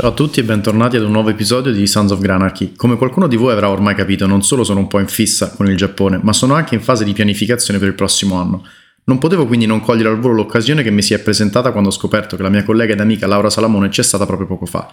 Ciao a tutti e bentornati ad un nuovo episodio di Sons of Granarchy. Come qualcuno di voi avrà ormai capito, non solo sono un po' in fissa con il Giappone, ma sono anche in fase di pianificazione per il prossimo anno. Non potevo quindi non cogliere al volo l'occasione che mi si è presentata quando ho scoperto che la mia collega ed amica Laura Salamone c'è stata proprio poco fa.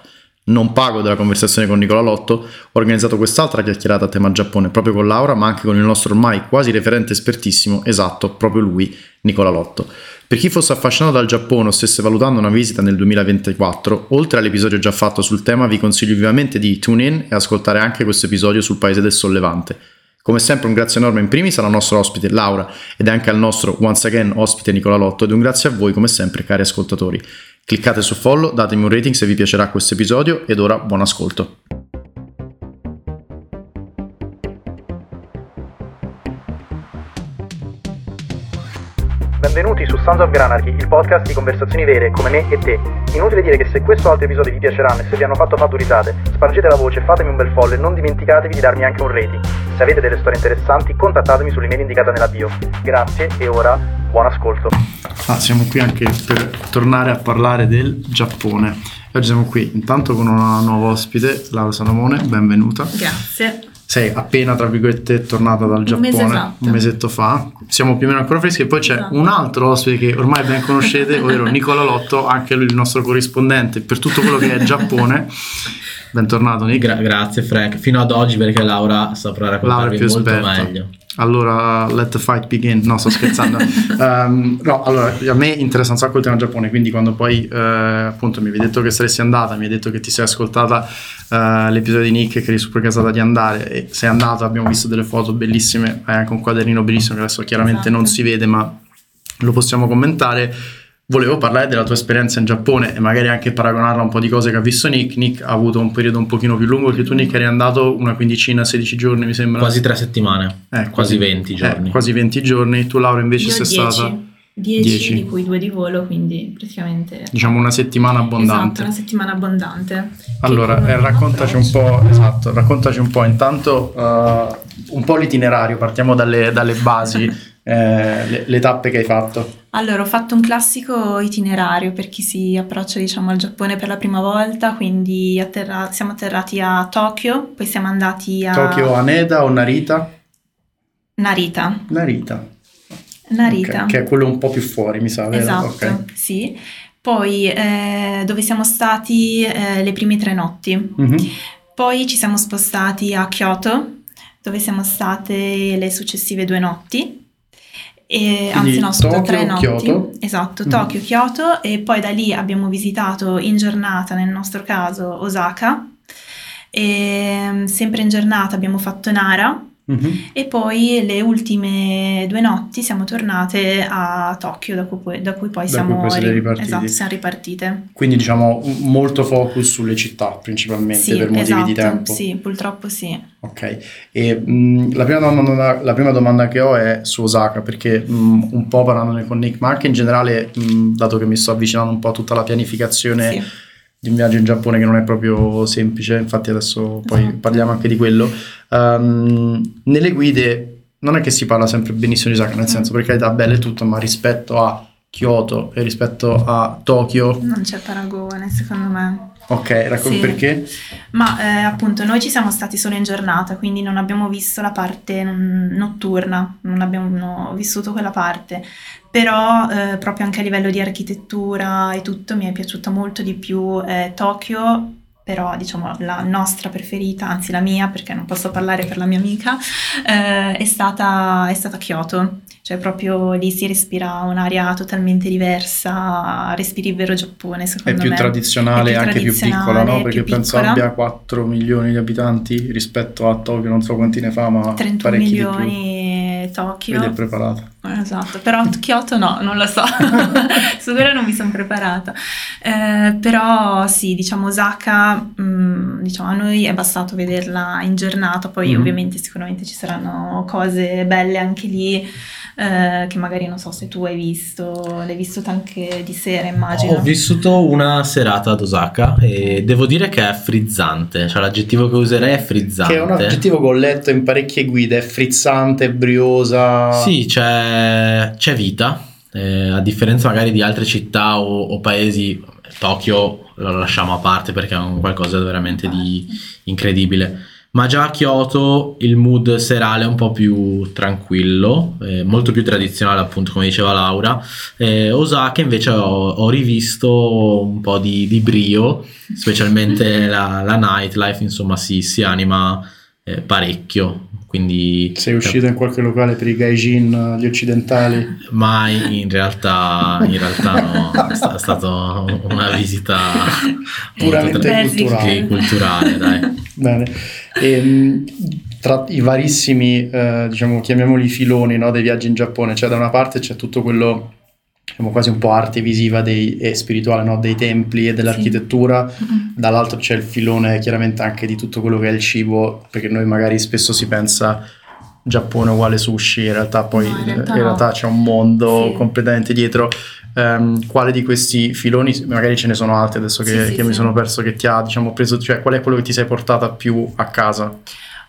Non pago della conversazione con Nicola Lotto, ho organizzato quest'altra chiacchierata a tema Giappone proprio con Laura, ma anche con il nostro ormai quasi referente espertissimo, esatto, proprio lui, Nicola Lotto. Per chi fosse affascinato dal Giappone o stesse valutando una visita nel 2024, oltre all'episodio già fatto sul tema, vi consiglio vivamente di tune in e ascoltare anche questo episodio sul paese del sollevante. Come sempre un grazie enorme in primis alla nostra ospite Laura ed anche al nostro once again ospite Nicola Lotto ed un grazie a voi come sempre cari ascoltatori. Cliccate su follow, datemi un rating se vi piacerà questo episodio ed ora buon ascolto. Benvenuti su Sons of Granarchy, il podcast di conversazioni vere come me e te. Inutile dire che se questo o altri episodi vi piaceranno e se vi hanno fatto faturitate, spargete la voce, fatemi un bel follow e non dimenticatevi di darmi anche un rating. Se avete delle storie interessanti, contattatemi sull'email indicata nella bio. Grazie e ora buon ascolto. Ah, siamo qui anche per tornare a parlare del Giappone. Oggi siamo qui intanto con una nuova ospite, Laura Salamone, benvenuta. Grazie sei appena, tra virgolette, tornata dal Giappone un, esatto. un mesetto fa. Siamo più o meno ancora freschi. E poi c'è esatto. un altro ospite che ormai ben conoscete, ovvero Nicola Lotto, anche lui il nostro corrispondente per tutto quello che è Giappone. Bentornato Nick. Gra- grazie Frank, fino ad oggi perché Laura saprà raccontarvi molto esperta. meglio. Allora, let the fight begin. No, sto scherzando. um, no, allora, a me interessa un sacco il tema Giappone, quindi quando poi eh, appunto mi avevi detto che saresti andata, mi hai detto che ti sei ascoltata eh, l'episodio di Nick che eri super casata di andare e sei andata, abbiamo visto delle foto bellissime, hai anche un quadernino bellissimo che adesso chiaramente esatto. non si vede, ma lo possiamo commentare volevo parlare della tua esperienza in Giappone e magari anche paragonarla a un po' di cose che ha visto Nick. Nick ha avuto un periodo un pochino più lungo che tu Nick eri andato una quindicina, 16 giorni mi sembra. Quasi tre settimane, eh, quasi, quasi 20 giorni. Eh, quasi 20 giorni, tu Laura invece Io sei 10. stata... 10, di cui due di volo, quindi praticamente... Diciamo una settimana abbondante. Esatto, una settimana abbondante. Allora, eh, raccontaci un po', esatto, raccontaci un po' intanto uh, un po' l'itinerario, partiamo dalle, dalle basi, eh, le, le tappe che hai fatto. Allora, ho fatto un classico itinerario per chi si approccia, diciamo, al Giappone per la prima volta, quindi atterra- siamo atterrati a Tokyo, poi siamo andati a... Tokyo, Haneda o Narita? Narita. Narita. Narita. Okay, che è quello un po' più fuori, mi sa, vero? Esatto, okay. sì. Poi eh, dove siamo stati eh, le prime tre notti. Mm-hmm. Poi ci siamo spostati a Kyoto, dove siamo state le successive due notti. E, anzi no, sono tre notti. Kyoto. Esatto, mm. Tokyo, mm. Kyoto e poi da lì abbiamo visitato in giornata, nel nostro caso, Osaka. E, sempre in giornata abbiamo fatto Nara Mm-hmm. E poi le ultime due notti siamo tornate a Tokyo, da cui, da cui poi da siamo, cui ri- esatto, siamo, ripartite. Quindi diciamo molto focus sulle città principalmente sì, per motivi esatto, di tempo. Sì, purtroppo sì. Ok, e mh, la, prima domanda, la, prima domanda, che ho è su Osaka, perché mh, un po' parlandone con Nick, ma anche in generale, mh, dato che mi sto avvicinando un po' a tutta la pianificazione... Sì di un viaggio in Giappone che non è proprio semplice, infatti adesso poi esatto. parliamo anche di quello. Um, nelle guide non è che si parla sempre benissimo di Osaka, nel senso per carità bello e tutto, ma rispetto a Kyoto e rispetto a Tokyo... Non c'è paragone secondo me. Ok, racconti sì. perché? Ma eh, appunto noi ci siamo stati solo in giornata, quindi non abbiamo visto la parte notturna, non abbiamo vissuto quella parte, però eh, proprio anche a livello di architettura e tutto mi è piaciuta molto di più eh, Tokyo però diciamo la nostra preferita, anzi la mia perché non posso parlare per la mia amica, eh, è, stata, è stata Kyoto, cioè proprio lì si respira un'aria totalmente diversa, respiri il vero Giappone secondo me. È più me. tradizionale e anche più piccola, no? Perché penso piccola. abbia 4 milioni di abitanti rispetto a Tokyo, non so quanti ne fa, ma 31 milioni Tokyo. Vedi è preparata. Esatto, però Kyoto no, non lo so, su quello non mi sono preparata. Eh, però sì, diciamo Osaka, mh, mm, diciamo a noi è bastato vederla in giornata, poi mm. ovviamente sicuramente ci saranno cose belle anche lì eh, che magari non so se tu hai visto, l'hai visto anche di sera immagino. Ho vissuto una serata ad Osaka e devo dire che è frizzante, cioè l'aggettivo che userei è frizzante. Che è un aggettivo che ho letto in parecchie guide, è frizzante, briosa. Sì, c'è, c'è vita, eh, a differenza magari di altre città o, o paesi Tokyo lo lasciamo a parte perché è un qualcosa veramente di incredibile. Ma già a Kyoto il mood serale è un po' più tranquillo, eh, molto più tradizionale appunto come diceva Laura. Eh, Osaka invece ho, ho, rivisto un po' di, di brio, specialmente la, la, nightlife, insomma si, si anima eh, parecchio. Quindi, Sei uscito in qualche locale per i gaijin, gli occidentali? Mai, in realtà, in realtà no, è, sta, stata una visita puramente culturale. culturale dai. Bene, e, ehm, tra i varissimi, eh, diciamo, chiamiamoli filoni no, dei viaggi in Giappone, cioè da una parte c'è tutto quello diciamo quasi un po' arte visiva dei, e spirituale no? dei templi e dell'architettura, sì. dall'altro c'è il filone chiaramente anche di tutto quello che è il cibo, perché noi magari spesso si pensa Giappone uguale sushi, in realtà poi no, in, realtà in realtà, c'è un mondo sì. completamente dietro. Um, quale di questi filoni, magari ce ne sono altri adesso che, sì, che mi sono perso, che ti ha diciamo preso, cioè qual è quello che ti sei portata più a casa?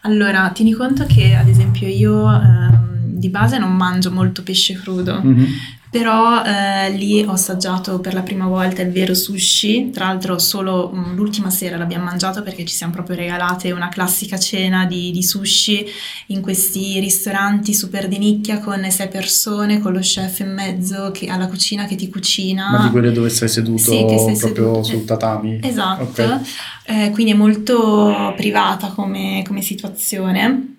Allora, tieni conto che ad esempio io... Um, di base non mangio molto pesce crudo, mm-hmm. Però eh, lì ho assaggiato per la prima volta il vero sushi, tra l'altro solo um, l'ultima sera l'abbiamo mangiato perché ci siamo proprio regalate una classica cena di, di, sushi in questi ristoranti super di nicchia con sei persone, con lo chef in mezzo che, alla cucina che ti cucina. Ma di quelle dove sei seduto sì, sei proprio seduto. sul tatami? Esatto, okay. eh, quindi è molto privata come, come situazione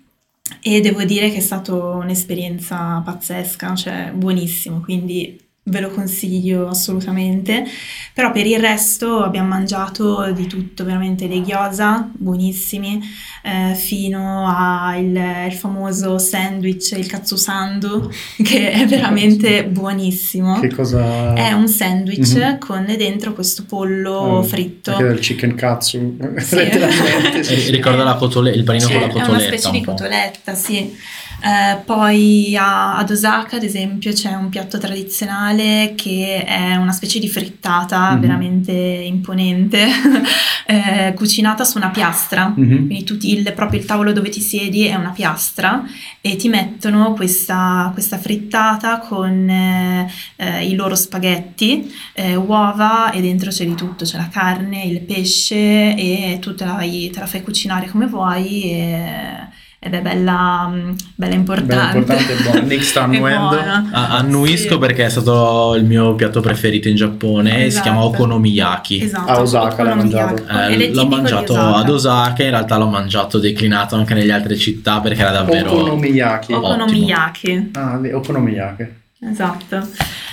e devo dire che è stata un'esperienza pazzesca, cioè buonissimo, quindi ve lo consiglio assolutamente. Però per il resto abbiamo mangiato di tutto, veramente dei gyoza buonissimi, eh, fino al famoso sandwich, il katsusandu, che è veramente buonissimo. Che cosa? È un sandwich mm-hmm. con dentro questo pollo oh, fritto. Che è il chicken katsu, sì. sì. Ricorda la cotoletta, il panino sì, con la cotoletta. È una specie di cotoletta, sì. Eh, poi a, ad Osaka, ad esempio, c'è un piatto tradizionale che è una specie di frittata mm-hmm. veramente imponente, eh, cucinata su una piastra. Mm-hmm. Quindi tu ti, il, proprio il tavolo dove ti siedi è una piastra e ti mettono questa, questa frittata con eh, eh i loro spaghetti, eh, uova e dentro c'è di tutto, c'è la carne, il pesce e tu te la, te la fai cucinare come vuoi. E, ed è bella, mm, bella importante. Bella importante buona. Nick sta annuendo. Ah, annuisco sì. perché è stato il mio piatto preferito in Giappone, esatto. si chiama Okonomiyaki. Esatto. A Osaka l'hai mangiato? Eh, l'ho mangiato ad Osaka, in realtà l'ho mangiato declinato anche nelle altre città perché era davvero Okonomiyaki. Okonomiyaki. Ah, Okonomiyaki. Esatto.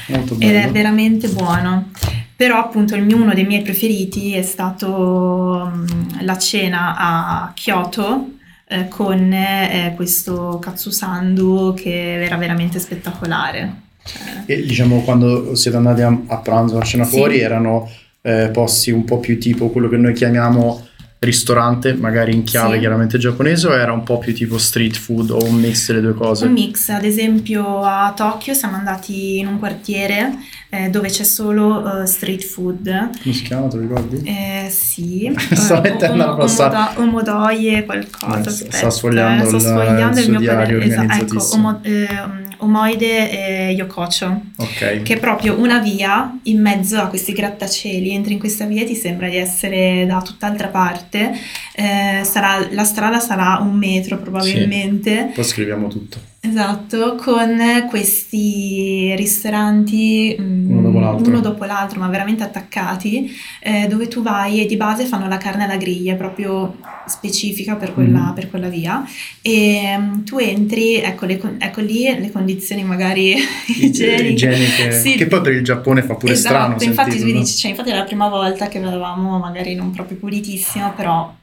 Molto bello. Ed è veramente buono. Però appunto il mio, uno dei miei preferiti è stato um, la cena a Kyoto eh, con eh, questo Katsusandu che era veramente spettacolare. Cioè... E diciamo quando siete andati a, a pranzo, a cena sì. fuori, erano eh, posti un po' più tipo quello che noi chiamiamo ristorante, magari in chiave sì. chiaramente giapponese, o era un po' più tipo street food o un mix delle due cose? Un mix, ad esempio a Tokyo siamo andati in un quartiere eh, dove c'è solo uh, street food. Come si chiama, te lo ricordi? Eh, sì. sto mettendo la passata. Omodoie qualcosa. Eh, sta sfogliando, eh, sto sfogliando il, il mio diario esatto, ecco, omo, eh, Omoide e Yokocho, okay. che è proprio una via in mezzo a questi grattacieli. Entri in questa via e ti sembra di essere da tutt'altra parte. Eh, sarà, la strada sarà un metro probabilmente. Sì. Poi scriviamo tutto. Esatto, con questi ristoranti mm, uno dopo l'altro, uno dopo l'altro ma veramente attaccati, eh, dove tu vai e di base fanno la carne alla griglia, proprio specifica per quella, mm. per quella via, e um, tu entri, ecco, le, ecco, lì le condizioni magari igieniche, igieniche sì. che poi per il Giappone fa pure esatto, strano. Infatti, sentirlo. dici, cioè, infatti è la prima volta che vedevamo magari non proprio pulitissimo, però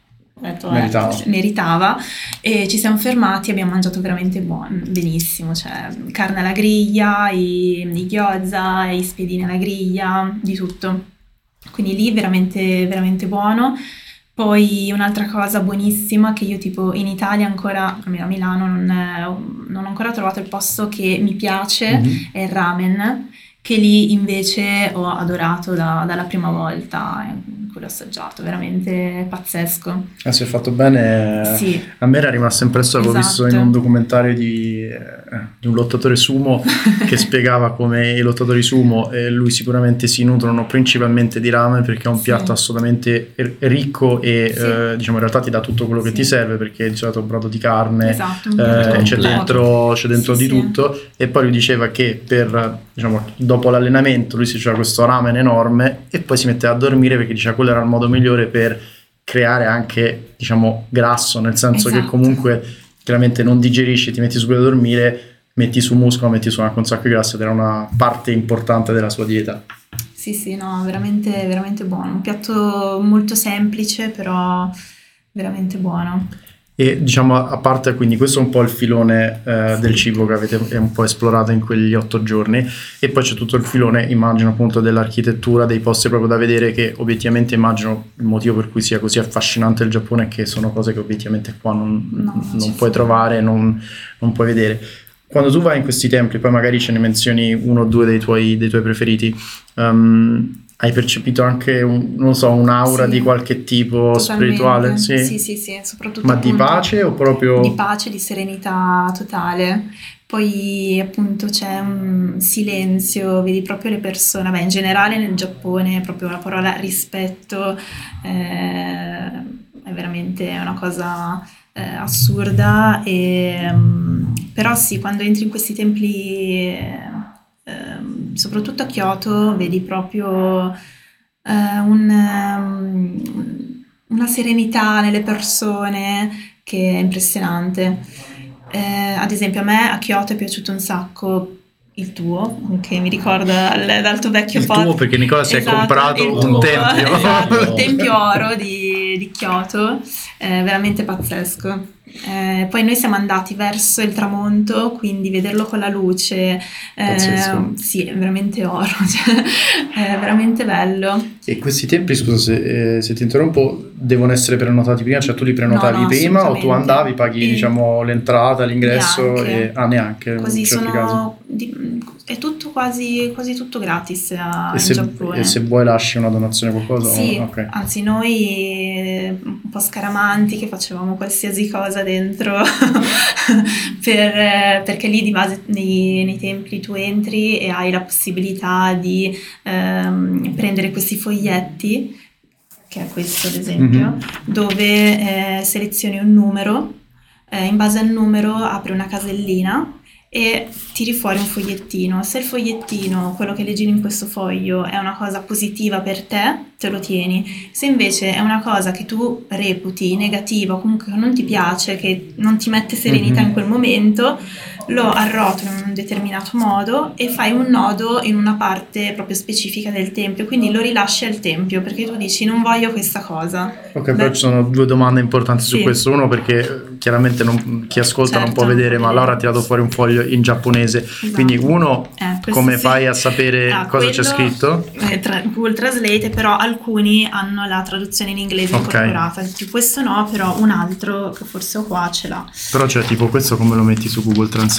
detto, meritava. Eh, meritava. E ci siamo fermati, abbiamo mangiato veramente buono, benissimo, cioè carne alla griglia, i, i gyoza, i spiedini alla griglia, di tutto. Quindi lì veramente, veramente buono. Poi un'altra cosa buonissima che io tipo in Italia ancora, almeno a Milano, non, non ho ancora trovato il posto che mi piace, mm-hmm. è il ramen, che lì invece ho adorato da, dalla prima volta quello assaggiato, veramente pazzesco. Ah, si è fatto bene. Sì. A me era rimasto impresso, l'avevo Esatto. visto in un documentario di, eh, di un lottatore sumo che spiegava come i lottatori sumo, eh, lui sicuramente si nutrono principalmente di ramen perché è un Sì. piatto assolutamente ricco e Sì. eh, diciamo in realtà ti dà tutto quello che ti serve perché di solito un brodo di carne, Esatto, eh, c'è, dentro, c'è dentro di tutto e poi lui diceva che per diciamo dopo l'allenamento lui si faceva questo ramen enorme e poi si metteva a dormire perché diceva quello era il modo migliore per creare anche diciamo grasso nel senso che Esatto. comunque chiaramente non digerisci ti metti subito a dormire metti su muscolo metti su anche un sacco di grasso ed era una parte importante della sua dieta Sì, sì, no, veramente, veramente buono. Un piatto molto semplice, però veramente buono. E diciamo a parte quindi questo è un po' il filone eh, del cibo che avete è un po' esplorato in quegli otto giorni. E poi c'è tutto il filone immagino appunto dell'architettura, dei posti proprio da vedere che obiettivamente immagino il motivo per cui sia così affascinante il Giappone è che sono cose che obiettivamente qua non, No, non puoi trovare, non, non puoi vedere. Quando tu vai in questi templi, poi magari ce ne menzioni uno o due dei tuoi, dei tuoi preferiti, ehm, hai percepito anche, un, non so, un'aura Sì. di qualche tipo Totalmente. spirituale? Sì, sì, sì, soprattutto Ma di pace o proprio... di pace, di serenità totale. Poi appunto c'è un silenzio, vedi proprio le persone, beh in generale nel Giappone proprio la parola rispetto eh, è veramente una cosa eh, assurda, e, mm, però sì, quando entri in questi templi, eh, ehm, soprattutto a Kyoto, vedi proprio eh, un, ehm, una serenità nelle persone che è impressionante. Eh, ad esempio, a me a Kyoto è piaciuto un sacco il tuo, che mi ricorda dal, dal tuo vecchio Il pod- tuo perché Nicola si è Esatto, comprato il un tuo, tempio. esatto, il tempio oro di, di Kyoto, è veramente pazzesco. Eh, poi noi siamo andati verso il tramonto, quindi vederlo con la luce, eh, sì, è veramente oro, cioè, è veramente bello. E questi templi, scusa se, eh, se ti interrompo, devono essere prenotati prima? Cioè tu li prenotavi No, no, prima o tu andavi, paghi E- diciamo l'entrata, l'ingresso Neanche. e... Ah, neanche, Così in certi casi. sono, di- è tutto quasi, quasi tutto gratis a- E in se, Giappone. e se vuoi lasci una donazione o qualcosa? Sì, o- ok. anzi noi eh, un po' scaramanti che facevamo qualsiasi cosa dentro per, eh, perché lì di base nei, nei templi tu entri e hai la possibilità di ehm, prendere questi foglietti, che è questo ad esempio, Mhm. dove eh, selezioni un numero, eh, in base al numero apri una casellina e tiri fuori un fogliettino. Se il fogliettino, quello che leggi in questo foglio, è una cosa positiva per te, te lo tieni. Se invece è una cosa che tu reputi negativa, o comunque non ti piace, che non ti mette serenità Mhm. in quel momento, lo arrotoli in un determinato modo e fai un nodo in una parte proprio specifica del tempio, quindi lo rilasci al tempio perché tu dici non voglio questa cosa. Ok, Beh, però ci sono due domande importanti su Sì. questo. Uno perché eh, chiaramente non- chi ascolta non Certo, può vedere, ma non Laura ha tirato fuori un foglio in giapponese. Quindi uno, Eh, come sì. fai a sapere Ah, cosa c'è scritto? eh, tra- Google Translate, però alcuni hanno la traduzione in inglese Ok. incorporata, questo no, però un altro che forse ho qua ce l'ha. Però cioè tipo questo come lo metti su Google Translate?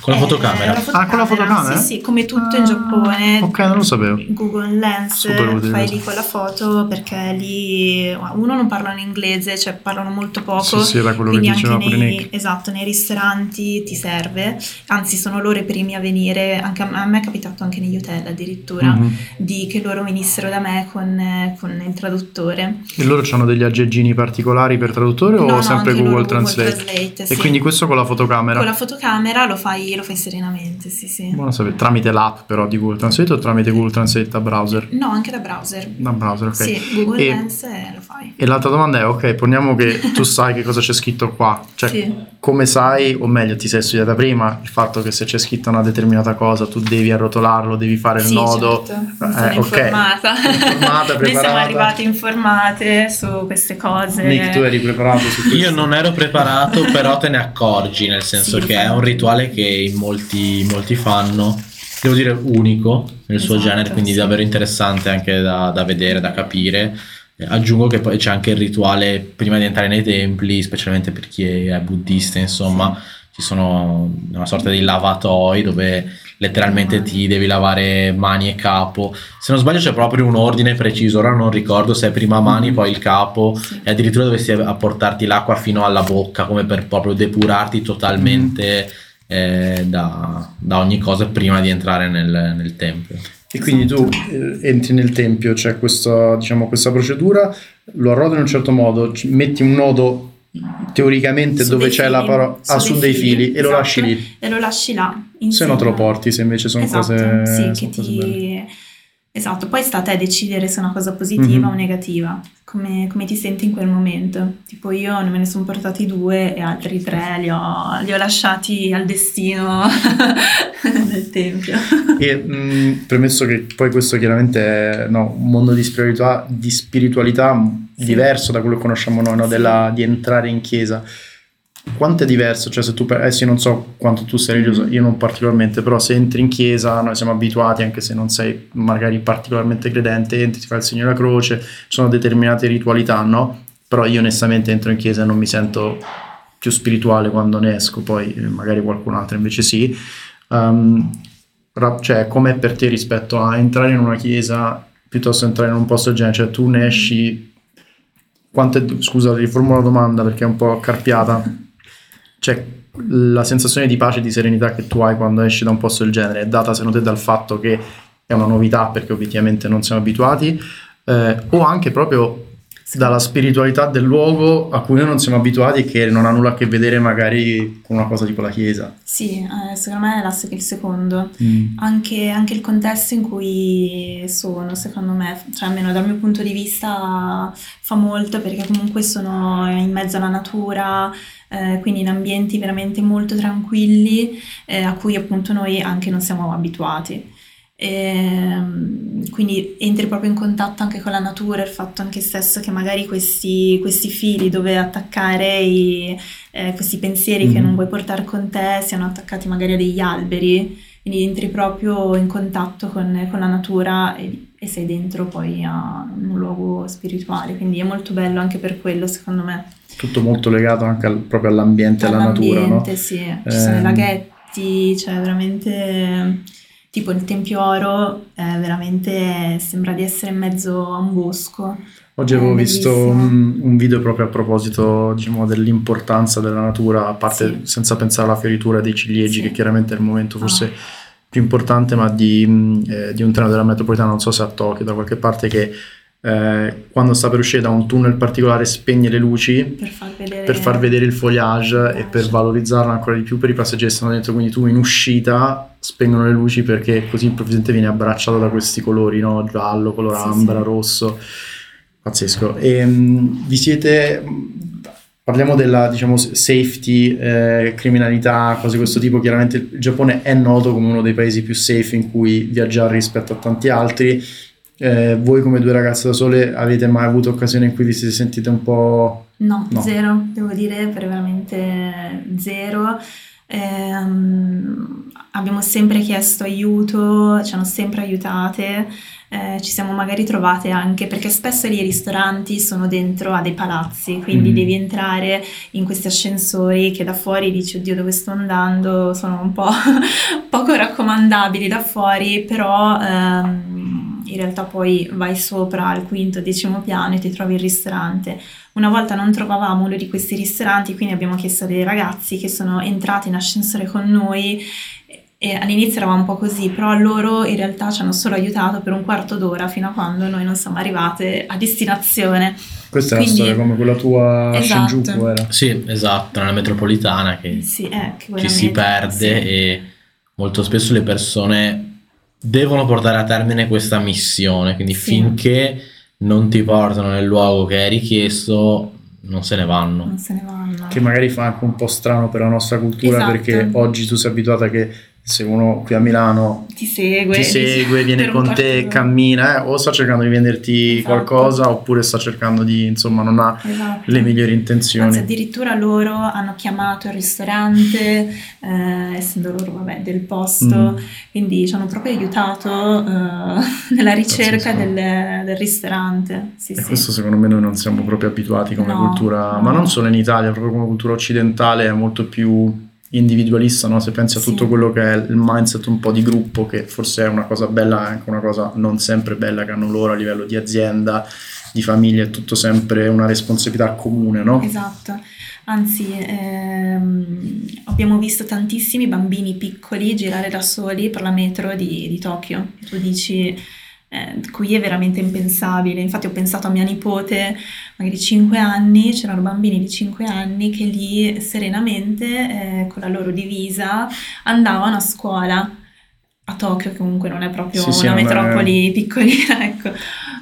Con la Eh, fotocamera. Ah, con la fotocamera? Sì, sì, come tutto in Giappone. Ok, non lo sapevo. Google Lens, Super utile. fai lì quella foto perché lì uno non parlano inglese, cioè parlano molto poco. Sì, sì, era quello che quindi diceva nei, Nick. esatto, nei ristoranti ti serve, anzi sono loro i primi a venire, anche a, a me è capitato anche negli hotel addirittura, Mhm. di che loro venissero da me con, con il traduttore. E loro hanno degli aggeggini particolari per traduttore No, o no, sempre Google, loro Translate? Translate, E sì. quindi questo con la fotocamera? Con la fotocamera lo fai, lo fai serenamente, sì sì. Buono sapere. Tramite l'app però di Google Translate o tramite Google Translate da browser? No, anche da browser. Da browser, ok. Sì, Google E- Lens e lo fai. E l'altra domanda è, ok, poniamo che tu sai che cosa c'è scritto qua, cioè Sì. come sai, o meglio ti sei studiata prima, il fatto che se c'è scritta una determinata cosa tu devi arrotolarlo, devi fare il Sì, nodo. certo. Eh, sono ok. informata. Informata, Noi siamo arrivate informate su queste cose. Nick, tu eri preparato su questo? Io non ero preparato, però te ne accorgi, nel senso Sì, che è un rituale che in molti, molti fanno, devo dire unico nel suo Esatto, genere, quindi sì. davvero interessante anche da, da vedere, da capire. Eh, Aggiungo che poi c'è anche il rituale prima di entrare nei templi, specialmente per chi è buddista, insomma, ci sono una sorta di lavatoi dove letteralmente ti devi lavare mani e capo. Se non sbaglio c'è proprio un ordine preciso, ora non ricordo se è prima mani, mm-hmm. poi il capo sì. e addirittura dovresti apportarti l'acqua fino alla bocca come per proprio depurarti totalmente mm. Eh, da, da, ogni cosa prima di entrare nel, nel tempio. E quindi tu eh, entri nel tempio, c'è questa, diciamo, questa procedura, lo arrotoli in un certo modo, metti un nodo teoricamente su dove c'è fili, la parola ah, su, su dei fili, fili esatto, e lo lasci esatto. lì e lo lasci là se no te lo porti se invece sono esatto, cose sì, che ti... Belle. Esatto poi sta a te decidere se è una cosa positiva mm-hmm. o negativa come, come, ti senti in quel momento tipo io non me ne sono portati due e altri tre li ho, li ho lasciati al destino del tempio e mh, mm, premesso che poi questo chiaramente è no, un mondo di spiritualità, di spiritualità sì. diverso da quello che conosciamo noi, no? Della, di entrare in chiesa. Quanto è diverso? Cioè, se tu, adesso io non so quanto tu sei religioso, io non particolarmente, però se entri in chiesa, noi siamo abituati, anche se non sei magari particolarmente credente, entri, ti fai il segno della croce, ci sono determinate ritualità, no? Però io onestamente entro in chiesa e non mi sento più spirituale quando ne esco, poi eh, magari qualcun altro invece sì. Um, cioè, com'è per te rispetto a entrare in una chiesa piuttosto che entrare in un posto del genere? Cioè, tu ne esci quante, scusa, riformulo la domanda perché è un po' carpiata. Cioè, la sensazione di pace e di serenità che tu hai quando esci da un posto del genere è data secondo te dal fatto che è una novità perché obiettivamente non siamo abituati eh, o anche proprio dalla spiritualità del luogo a cui noi non siamo abituati e che non ha nulla a che vedere magari con una cosa tipo la chiesa. Sì, eh, secondo me è il secondo. Mm. Anche, anche, il contesto in cui sono, secondo me, cioè almeno dal mio punto di vista fa molto perché comunque sono in mezzo alla natura, eh, quindi in ambienti veramente molto tranquilli eh, a cui appunto noi anche non siamo abituati. E, ehm, quindi entri proprio in contatto anche con la natura, il fatto anche stesso che magari questi, questi fili dove attaccare i, eh, questi pensieri mm-hmm. che non vuoi portare con te siano attaccati magari a degli alberi, quindi entri proprio in contatto con, con la natura e, e, sei dentro poi a un luogo spirituale, quindi è molto bello anche per quello secondo me. Tutto molto legato anche al, proprio all'ambiente, alla natura, no? sì, ci eh... sono i ehm. laghetti, cioè veramente tipo il Tempio Oro eh, veramente sembra di essere in mezzo a un bosco. Oggi avevo visto un, un, video proprio a proposito diciamo, dell'importanza della natura, a parte sì. senza pensare alla fioritura dei ciliegi, sì. che chiaramente è il momento forse ah. più importante, ma di, eh, di un treno della metropolitana, non so se a Tokyo, da qualche parte, che eh, quando sta per uscire da un tunnel particolare spegne le luci per far vedere, per far vedere il foliage e per valorizzarlo ancora di più per i passeggeri che stanno dentro quindi tu in uscita spengono le luci perché così improvvisamente viene abbracciato da questi colori no? giallo, color ambra, sì. rosso pazzesco e um, vi siete parliamo della diciamo safety eh, criminalità cose di questo tipo chiaramente il Giappone è noto come uno dei paesi più safe in cui viaggiare rispetto a tanti altri eh, voi come due ragazze da sole avete mai avuto occasione in cui vi siete sentite un po'... No, no. zero, devo dire, veramente zero. Eh, abbiamo sempre chiesto aiuto, ci hanno sempre aiutate, eh, ci siamo magari trovate anche perché spesso i ristoranti sono dentro a dei palazzi, quindi mm. devi entrare in questi ascensori che da fuori dici oddio dove sto andando, sono un po' poco raccomandabili da fuori, però... Ehm, in realtà poi vai sopra al quinto, decimo piano e ti trovi il ristorante. Una volta non trovavamo uno di questi ristoranti, quindi abbiamo chiesto a dei ragazzi che sono entrati in ascensore con noi e all'inizio eravamo un po' così, però loro in realtà ci hanno solo aiutato per un quarto d'ora fino a quando noi non siamo arrivate a destinazione. Questa Quindi, è una storia come quella tua esatto. Shinjuku era? Sì, esatto, nella metropolitana che, sì, eh, che ci si perde sì. e molto spesso le persone devono portare a termine questa missione, quindi sì. finché non ti portano nel luogo che è richiesto, non se ne vanno. Non se ne vanno. Che magari fa anche un po' strano per la nostra cultura esatto. perché oggi tu sei abituata che se uno qui a Milano ti segue, ti segue viene con te, cammina, eh, o sta cercando di venderti esatto. qualcosa oppure sta cercando di, insomma, non ha esatto. le migliori intenzioni. Anzi, addirittura loro hanno chiamato il ristorante, eh, essendo loro, vabbè, del posto, mm. quindi ci hanno proprio aiutato eh, nella ricerca del, del, ristorante. Sì, e sì. questo secondo me noi non siamo proprio abituati come no, cultura, no. ma non solo in Italia, proprio come cultura occidentale è molto più individualista, no? se pensi a tutto Sì. quello che è il mindset un po' di gruppo, che forse è una cosa bella, anche una cosa non sempre bella che hanno loro a livello di azienda, di famiglia, è tutto sempre una responsabilità comune, no? Esatto, anzi ehm, abbiamo visto tantissimi bambini piccoli girare da soli per la metro di, di Tokyo. Tu dici, eh, qui è veramente impensabile. Infatti ho pensato a mia nipote, magari 5 anni, c'erano bambini di 5 anni che lì serenamente eh, con la loro divisa andavano a scuola. A Tokyo, che comunque non è proprio Sì, sì, una non è- metropoli piccolina, ecco.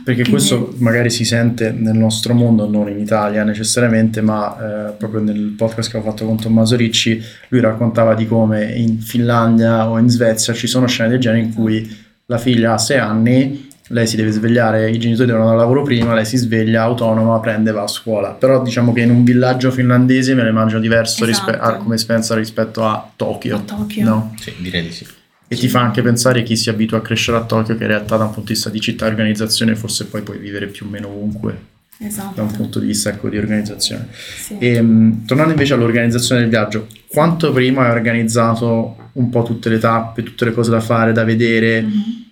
Perché Quindi- questo magari si sente nel nostro mondo, non in Italia necessariamente, ma eh, proprio nel podcast che ho fatto con Tommaso Ricci, lui raccontava di come in Finlandia o in Svezia ci sono scene del genere in cui la figlia ha 6 anni, lei si deve svegliare, i genitori devono andare al lavoro prima, lei si sveglia autonoma, prende, va a scuola. Però diciamo che in un villaggio finlandese me lo immagino diverso rispe- Esatto. a- come esperienza rispetto a Tokyo. A Tokyo. no? Sì, direi di sì. E ti fa anche pensare chi si abitua a crescere a Tokyo che in realtà da un punto di vista di città e organizzazione forse poi puoi vivere più o meno ovunque Esatto. da un punto di vista ecco, di organizzazione. Sì. E, mh, tornando invece all'organizzazione del viaggio, quanto prima hai organizzato un po' tutte le tappe, tutte le cose da fare, da vedere? Mhm.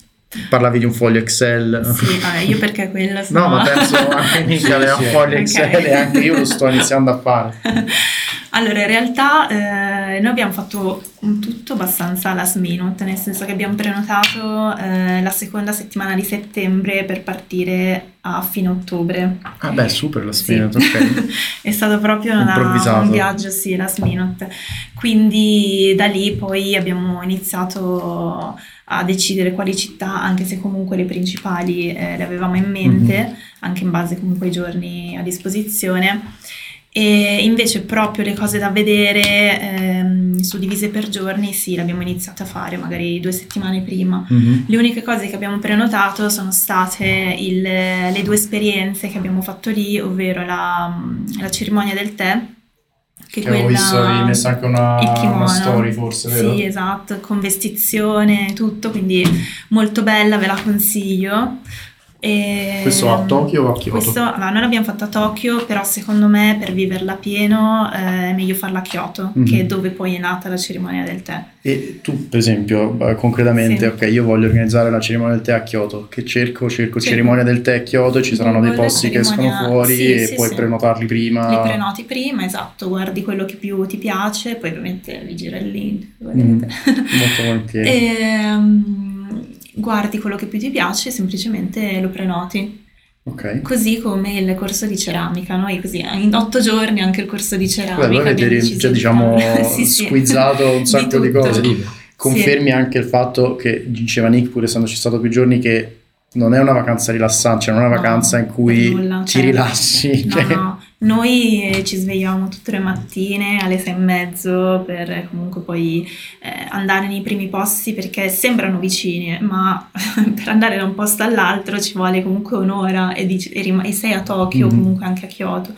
Parlavi di un foglio Excel. Sì, vabbè, io perché quello No, sono... ma penso anche Mica aveva un sì. foglio Ok. Excel e anche io lo sto iniziando a fare. Allora, in realtà eh, noi abbiamo fatto un tutto abbastanza last minute, nel senso che abbiamo prenotato eh, la seconda settimana di settembre per partire a fine ottobre. Ah beh, super la Sì. spina, ok. È stato proprio una- un viaggio, sì, last minute. Quindi da lì poi abbiamo iniziato a decidere quali città, anche se comunque le principali eh, le avevamo in mente, Mhm. anche in base comunque ai giorni a disposizione. E invece proprio le cose da vedere ehm, suddivise per giorni, sì, le abbiamo iniziate a fare magari due settimane prima. Mhm. Le uniche cose che abbiamo prenotato sono state il- le due esperienze che abbiamo fatto lì, ovvero la, la cerimonia del tè, che, Che avevo quella visto, avevi messo anche una, kimono. una story forse, vero? Sì, esatto, con vestizione, tutto, quindi molto bella, ve la consiglio. E- Questo a Tokyo o a Kyoto? Questo, allora, noi l'abbiamo fatta a Tokyo, però secondo me per viverla pieno eh, è meglio farla a Kyoto, Mhm. che è dove poi è nata la cerimonia del tè. E tu, per esempio, eh, concretamente, Sì. ok, io voglio organizzare la cerimonia del tè a Kyoto. Che cerco? Cerco Cerco. cerimonia del tè a Kyoto, ci saranno dei posti che escono fuori sì, e sì, puoi sì. prenotarli prima. Li prenoti prima, esatto, guardi quello che più ti piace, poi ovviamente vi gira il link. Mm, molto volentieri. Ehm, guardi quello che più ti piace, semplicemente lo prenoti. Ok. Così come il corso di ceramica, noi così in otto giorni anche il corso di ceramica. Beh, voi avete deciso cioè, di diciamo. Sì, sì. squizzato un sacco di tutto. cose. Confermi anche il fatto che diceva Nick, pur essendoci stato più giorni, che non è una vacanza rilassante, cioè non è una No, vacanza in per cui nulla, ti cioè, rilassi. No, cioè- no, noi eh, ci svegliavamo tutte le mattine alle sei e mezzo per eh, comunque poi eh, andare nei primi posti perché sembrano vicini, ma per andare da un posto all'altro ci vuole comunque un'ora e, dici- e rim- e sei a Tokyo o Mhm. comunque anche a Kyoto.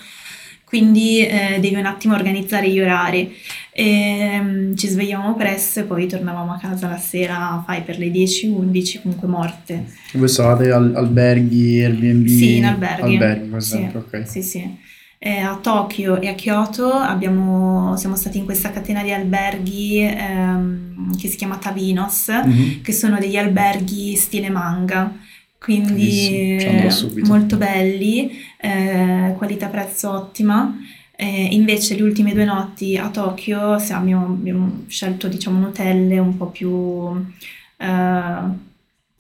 Quindi eh, devi un attimo organizzare gli orari. Ehm, ci svegliavamo presto e poi tornavamo a casa la sera, fai per le 10-11, comunque morte. Voi stavate al- alberghi, Airbnb? Sì, in alberghi. Alberghi, per Sì, esempio, ok. Sì, sì. Eh, a Tokyo e a Kyoto abbiamo- siamo stati in questa catena di alberghi ehm, che si chiama Tavinos, Mhm. che sono degli alberghi stile manga, quindi eh, molto belli, eh, qualità-prezzo ottima. Eh, invece le ultime due notti a Tokyo siamo- abbiamo scelto diciamo un hotel un po' più, po'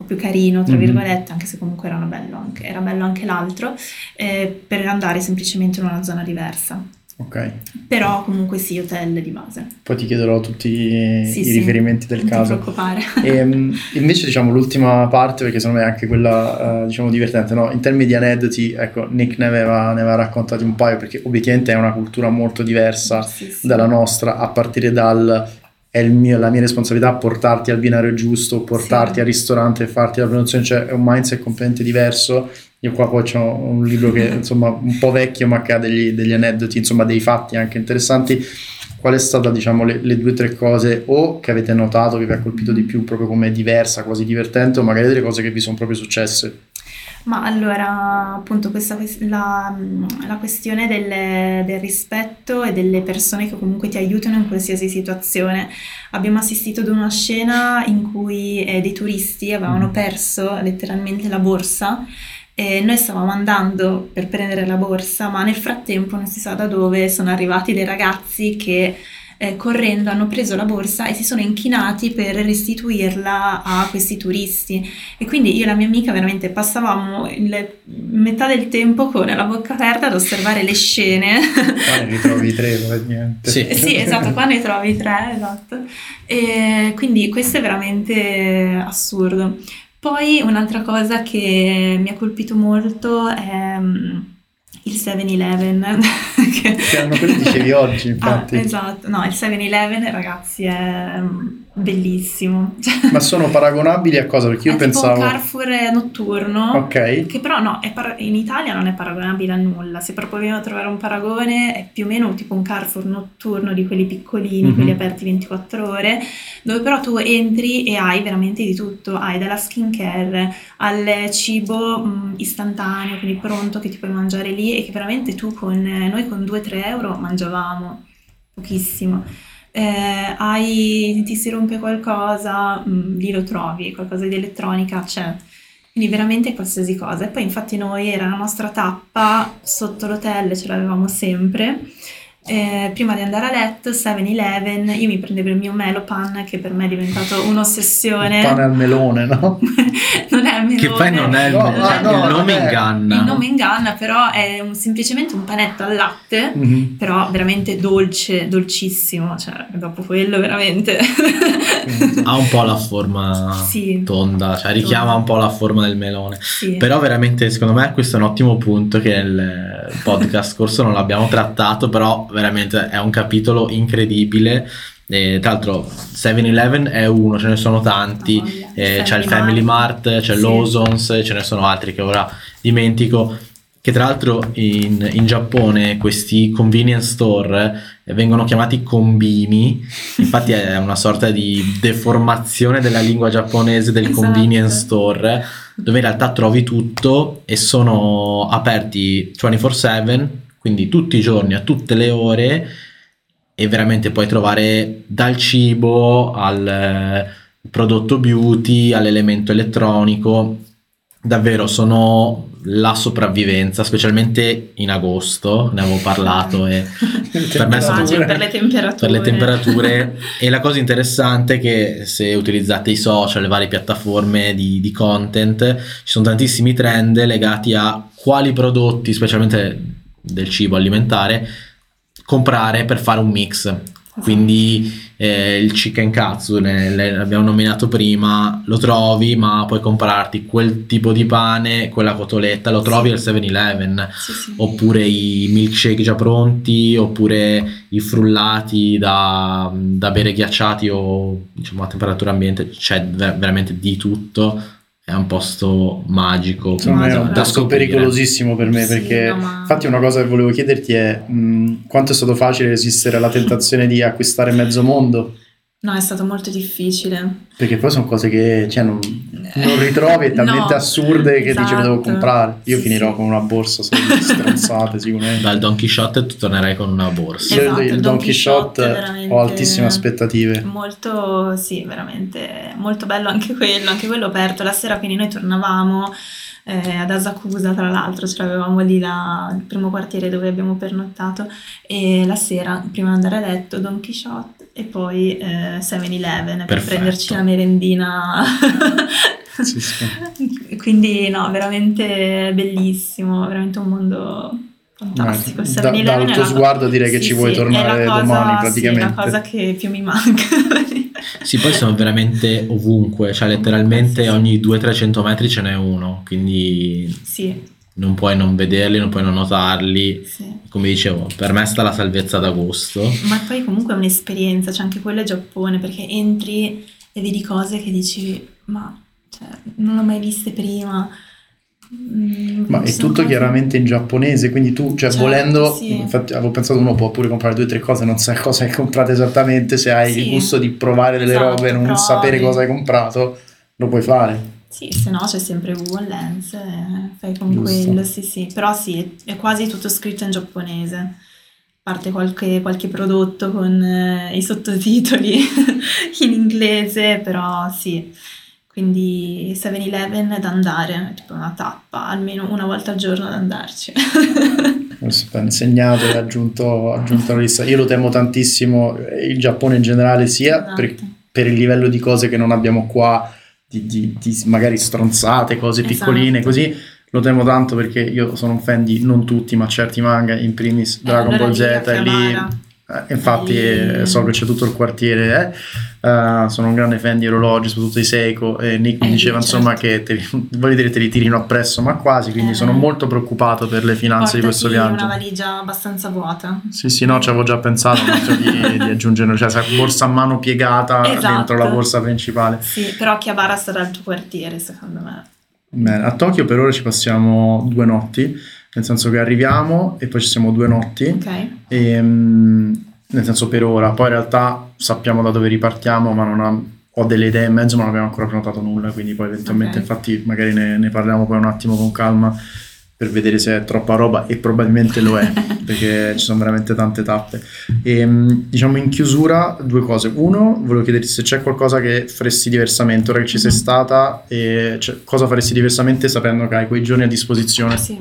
più carino, tra Mhm. virgolette, anche se comunque erano bello anche- era bello anche l'altro, eh, per andare semplicemente in una zona diversa. Ok. Però comunque sì, hotel di base. Poi ti chiederò tutti i, Sì, i sì, riferimenti del non ti caso. preoccupare. E, mm, invece diciamo l'ultima parte, perché secondo me è anche quella eh, diciamo divertente, no? in termini di aneddoti, ecco, Nick ne aveva, ne aveva raccontati un paio, perché obiettivamente è una cultura molto diversa sì. dalla nostra, a partire dal è mio- la mia responsabilità portarti al binario giusto, portarti Sì. al ristorante e farti la prenotazione, cioè è un mindset completamente diverso. Io qua poi ho un libro che insomma un po' vecchio ma che ha degli, degli aneddoti, insomma dei fatti anche interessanti. Qual è stata diciamo le, le due o tre cose o che avete notato che vi ha colpito di più proprio come diversa, quasi divertente o magari delle cose che vi sono proprio successe? Ma allora, appunto, questa, la, la questione del, del, rispetto e delle persone che comunque ti aiutano in qualsiasi situazione. Abbiamo assistito ad una scena in cui eh, dei turisti avevano mm. perso letteralmente la borsa e noi stavamo andando per prendere la borsa, ma nel frattempo non si sa da dove sono arrivati dei ragazzi che eh, correndo hanno preso la borsa e si sono inchinati per restituirla a questi turisti. E quindi io e la mia amica veramente passavamo il, metà del tempo con la bocca aperta ad osservare le scene. Qua ne ritrovi tre, niente. Sì. sì, esatto, qua ne trovi tre, esatto. E quindi questo è veramente assurdo. Poi un'altra cosa che mi ha colpito molto è mm, il 7-Eleven. che erano quelli che dicevi oggi, ah, infatti. Ah, esatto, no, il 7-Eleven, ragazzi, è mm, bellissimo. Ma sono paragonabili a cosa? Perché io pensavo... Tipo un Carrefour notturno. Ok. Che però no, par- in Italia non è paragonabile a nulla. Se proprio vogliamo trovare un paragone è più o meno tipo un Carrefour notturno di quelli piccolini, mm-hmm. quelli aperti 24 ore, dove però tu entri e hai veramente di tutto. Hai dalla skincare al cibo mh, istantaneo, quindi pronto che ti puoi mangiare lì e che veramente tu con noi con 2-3 euro mangiavamo pochissimo eh, hai, ti si rompe qualcosa, mh, mm, lì lo trovi, qualcosa di elettronica c'è. Quindi veramente qualsiasi cosa. E poi infatti noi era la nostra tappa sotto l'hotel, ce l'avevamo sempre eh, prima di andare a letto, 7-Eleven, io mi prendevo il mio Melopan che per me è diventato un'ossessione. Il pane al melone, no? non è il melone. Che poi non è il, no, cioè, no, il nome inganna. Il nome inganna, però è un, semplicemente un panetto al latte, mm-hmm. però veramente dolce, dolcissimo, cioè dopo quello veramente... ha un po' la forma sì, tonda, cioè richiama un po' la forma del melone. Sì. Però veramente secondo me questo è un ottimo punto che nel podcast scorso non l'abbiamo trattato, però veramente è un capitolo incredibile. E, tra l'altro 7-Eleven è uno, ce ne sono tanti, oh, eh, c'è il Family Mart, Mart c'è sì. l'Ozons, ce ne sono altri che ora dimentico. Che tra l'altro in, in Giappone questi convenience store eh, vengono chiamati combini, infatti è una sorta di deformazione della lingua giapponese del esatto. convenience store, dove in realtà trovi tutto e sono aperti 24/7 quindi tutti i giorni, a tutte le ore e veramente puoi trovare dal cibo al eh, prodotto beauty all'elemento elettronico. Davvero sono la sopravvivenza, specialmente in agosto, ne avevo parlato e per me sono per le temperature. Per le temperature e la cosa interessante è che se utilizzate i social, le varie piattaforme di, di content, ci sono tantissimi trend legati a quali prodotti, specialmente del cibo alimentare comprare per fare un mix quindi eh, il chicken katsu ne, l'abbiamo nominato prima lo trovi ma puoi comprarti quel tipo di pane quella cotoletta lo trovi sì. al 7-Eleven sì, sì. oppure i milkshake già pronti oppure i frullati da, da bere ghiacciati o diciamo a temperatura ambiente c'è veramente di tutto è un posto magico. Insomma, è un posto pericolosissimo per me sì, perché no, ma... infatti una cosa che volevo chiederti è mh, quanto è stato facile resistere alla tentazione di acquistare mezzo mondo? No, è stato molto difficile. Perché poi sono cose che cioè, non, non, ritrovi, talmente no, assurde che esatto. dici devo comprare. Io sì, finirò sì. con una borsa stronzate sicuramente. Dal Don Quixote tu tornerai con una borsa. Esatto, il Don Quixote ho altissime aspettative. Molto, sì, veramente molto bello anche quello, anche quello aperto la sera, quindi noi tornavamo eh, ad Asakusa tra l'altro, ce l'avevamo lì la, il primo quartiere dove abbiamo pernottato e la sera, prima di andare a letto, Don Quixote e poi eh, 7-Eleven per prenderci la merendina. sì, sì. Quindi no, veramente bellissimo, veramente un mondo fantastico. Da, dal tuo sguardo direi sì, che ci vuoi tornare cosa, domani praticamente. Sì, è la cosa che più mi manca. sì, poi sono veramente ovunque, cioè letteralmente ogni 200-300 metri ce n'è uno, quindi sì. Non puoi non vederli, non puoi non notarli. Sì. Come dicevo, per me sta la salvezza d'agosto. Ma poi comunque è un'esperienza, cioè anche quello è Giappone, perché entri e vedi cose che dici, ma cioè, non l'ho mai viste prima Mm, Ma è tutto cose... chiaramente in giapponese, quindi tu, cioè certo, volendo, sì. infatti avevo pensato uno può pure comprare due o tre cose, non sai cosa hai comprato esattamente, se hai sì. il gusto di provare delle esatto, robe e non provi. sapere cosa hai comprato, lo puoi fare. Sì, se no c'è sempre Google Lens, eh, fai con Giusto. quello, sì sì, però sì, è quasi tutto scritto in giapponese, a parte qualche, qualche prodotto con eh, i sottotitoli in inglese, però sì, quindi 7-Eleven da andare, è tipo una tappa, almeno una volta al giorno da andarci. È insegnato e aggiunto, aggiunto alla lista. Io lo temo tantissimo, eh, il Giappone in generale, sia Esatto. per, per il livello di cose che non abbiamo qua, di, di- di magari stronzate, cose Esatto. piccoline, così. Lo temo tanto perché io sono un fan di non tutti, ma certi manga, in primis Dragon Eh, allora Ball Z, lì e eh, infatti eh, so che c'è tutto il quartiere, eh. Eh, sono un grande fan di orologi, soprattutto di Seiko e Nick mi Eh, diceva certo. insomma che te, voglio dire te li tirino appresso, ma quasi, quindi Eh. sono molto preoccupato per le finanze di questo Portati viaggio. una valigia abbastanza vuota. Sì, sì, no, ci avevo già pensato di, di aggiungere, cioè borsa a mano piegata Esatto. dentro la borsa principale. Sì, però Chiabara sarà il tuo quartiere, secondo me. Bene, a Tokyo per ora ci passiamo due notti, nel senso che arriviamo e poi ci siamo due notti, Ok? e, mm, nel senso per ora, poi in realtà sappiamo da dove ripartiamo, ma non ha- ho delle idee in mezzo, ma non abbiamo ancora prenotato nulla, quindi poi eventualmente, Ok. infatti magari ne, ne parliamo poi un attimo con calma per vedere se è troppa roba e probabilmente lo è, perché ci sono veramente tante tappe. E, mh, diciamo in chiusura due cose. Uno, volevo chiederti se c'è qualcosa che faresti diversamente ora che ci sei Mhm. stata e cioè, cosa faresti diversamente sapendo che hai quei giorni a disposizione. Sì.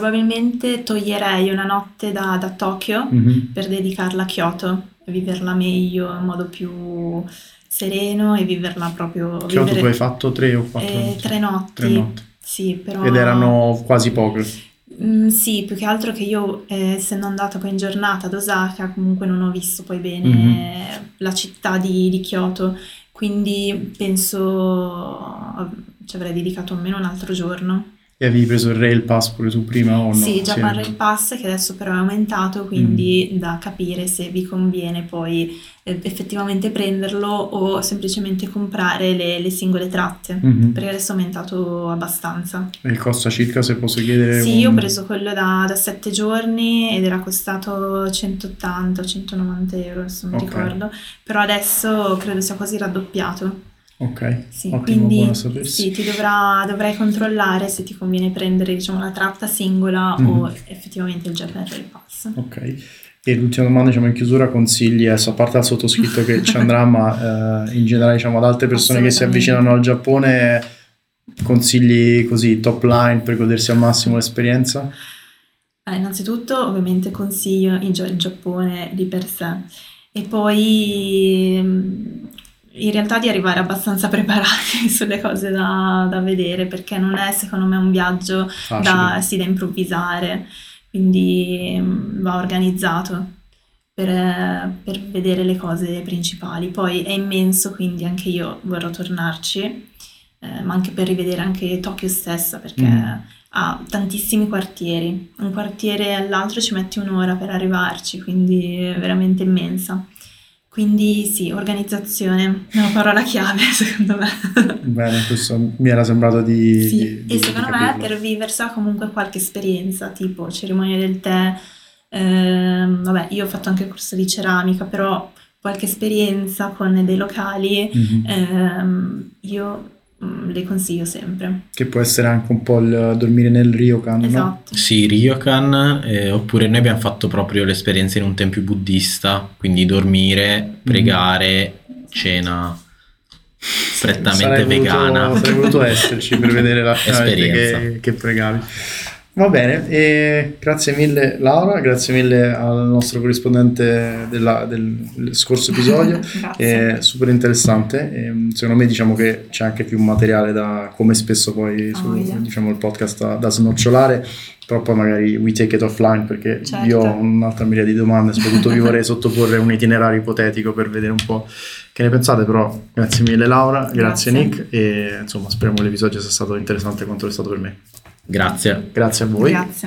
Probabilmente toglierei una notte da, da Tokyo Mhm. per dedicarla a Kyoto e viverla meglio in modo più sereno e viverla proprio... Kyoto vivere- tu hai fatto tre o quattro eh, notti? tre notti. Tre notti. Sì, però... Ed erano quasi poche. Mm, sì, più che altro che io, eh, essendo andata poi in giornata ad Osaka, comunque non ho visto poi bene Mhm. la città di, di Kyoto, quindi penso ci avrei dedicato almeno un altro giorno. E avevi preso il Rail Pass pure tu prima o no? Sì, parla il pass che adesso però è aumentato, quindi da capire se vi conviene poi eh, effettivamente prenderlo o semplicemente comprare le, le singole tratte, Mhm. perché adesso è aumentato abbastanza. E costa circa, se posso chiedere? Sì, io ho un- preso quello da, da 7 giorni ed era costato 180 o 190 euro, adesso non Ok. ricordo, però adesso credo sia quasi raddoppiato. Ok, Sì, ottimo, quindi buono sapersi. sì, ti dovrà, dovrai controllare se ti conviene prendere diciamo, la tratta singola Mhm. o effettivamente il Japan Rail Pass. Ok. E l'ultima domanda, diciamo, in chiusura, consigli, adesso, a parte al sottoscritto che ci andrà, ma eh, in generale, diciamo, ad altre persone che si avvicinano al Giappone, consigli così, top line, per godersi al massimo l'esperienza? Eh, innanzitutto ovviamente consiglio il, Gia- il Giappone di per sé e poi mm, in realtà di arrivare abbastanza preparati sulle cose da, da vedere perché non è secondo me un viaggio da, sì, da improvvisare, quindi mm, va organizzato per, per vedere le cose principali. Poi è immenso, quindi anche io vorrò tornarci, eh, ma anche per rivedere anche Tokyo stessa, perché Mm. ha tantissimi quartieri. Un quartiere all'altro ci metti un'ora per arrivarci, quindi è veramente immensa. Quindi sì, organizzazione è una parola chiave secondo me. Bene, questo mi era sembrato di... Sì, di- di- e secondo me per viversela comunque qualche esperienza, tipo cerimonia del tè, ehm, vabbè, io ho fatto anche il corso di ceramica, però qualche esperienza con dei locali, Mhm. ehm, io mm, le consiglio sempre. Che può essere anche un po' il dormire nel ryokan, no? Esatto. Sì, Ryokan, eh, oppure noi abbiamo fatto proprio l'esperienza in un tempio buddista, quindi dormire, pregare, cena prettamente Sarei voluto- vegana. Sarei voluto esserci per vedere la Esperienza. che, che pregavi. Va bene, e grazie mille Laura, grazie mille al nostro corrispondente della- del, del scorso episodio. È super interessante. e, secondo me diciamo che c'è anche più materiale da come spesso poi su Oh, yeah. diciamo, il podcast da, da snocciolare, però poi magari we take it offline perché Certo. io ho un'altra miriade di domande, soprattutto vi vorrei sottoporre un itinerario ipotetico per vedere un po' che ne pensate, però grazie mille Laura, grazie, Grazie. Nick e insomma speriamo l'episodio sia stato interessante quanto è stato per me. Grazie. Grazie a voi. Grazie.